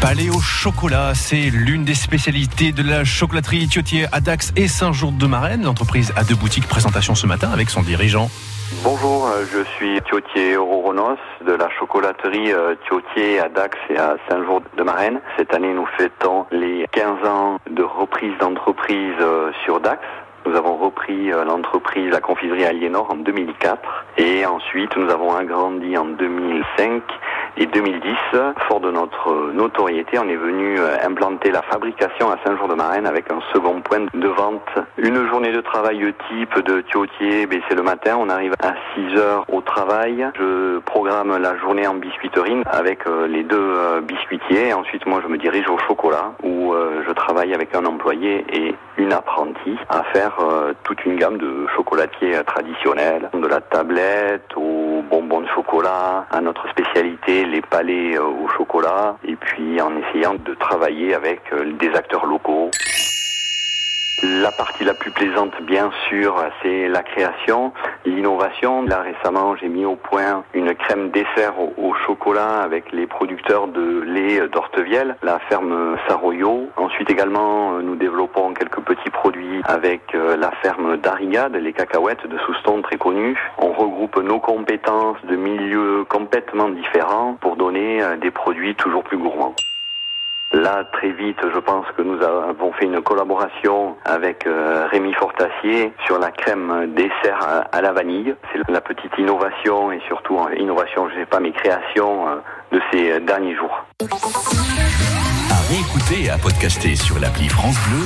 Palais au chocolat, c'est l'une des spécialités de la chocolaterie Thiotier à Dax et Saint-Jour-de-Marraine. L'entreprise a deux boutiques. Présentation ce matin avec son dirigeant. Bonjour, euh, je suis Thiotier Ororonos de la chocolaterie euh, Thiotier à Dax et à Saint-Jour-de-Marraine. Cette année, nous fêtons les 15 ans de reprise d'entreprise euh, sur Dax. Nous avons repris l'entreprise La Confiserie Aliénor en 2004 et ensuite nous avons agrandi en 2005 et 2010, fort de notre notoriété, on est venu euh, implanter la fabrication à Saint-Jour-de-Marraine avec un second point de vente. Une journée de travail type de Thiotier, ben, c'est le matin, on arrive à 6 heures au travail. Je programme la journée en biscuiterie avec euh, les deux euh, biscuitiers. Ensuite, moi, je me dirige au chocolat où je travaille avec un employé et une apprentie à faire toute une gamme de chocolatiers traditionnels, de la tablette aux bonbons de chocolat, à notre spécialité les palais euh, au chocolat et puis en essayant de travailler avec euh, des acteurs locaux. La partie la plus plaisante, bien sûr, c'est la création, l'innovation. Là, récemment, j'ai mis au point une crème dessert au, chocolat avec les producteurs de lait d'Ortevielle, la ferme Saroyo. Ensuite, également, nous développons quelques petits produits avec euh, la ferme d'Arigade, les cacahuètes de Souston très connues. On regroupe nos compétences de milieux complètement différents pour donner euh, des produits toujours plus gourmands. Là, très vite, je pense que nous avons fait une collaboration avec euh, Rémi Fortassier sur la crème dessert à, la vanille. C'est la petite innovation et surtout euh, innovation, je sais pas, mes créations euh, de ces derniers jours. Et sur l'appli France Bleu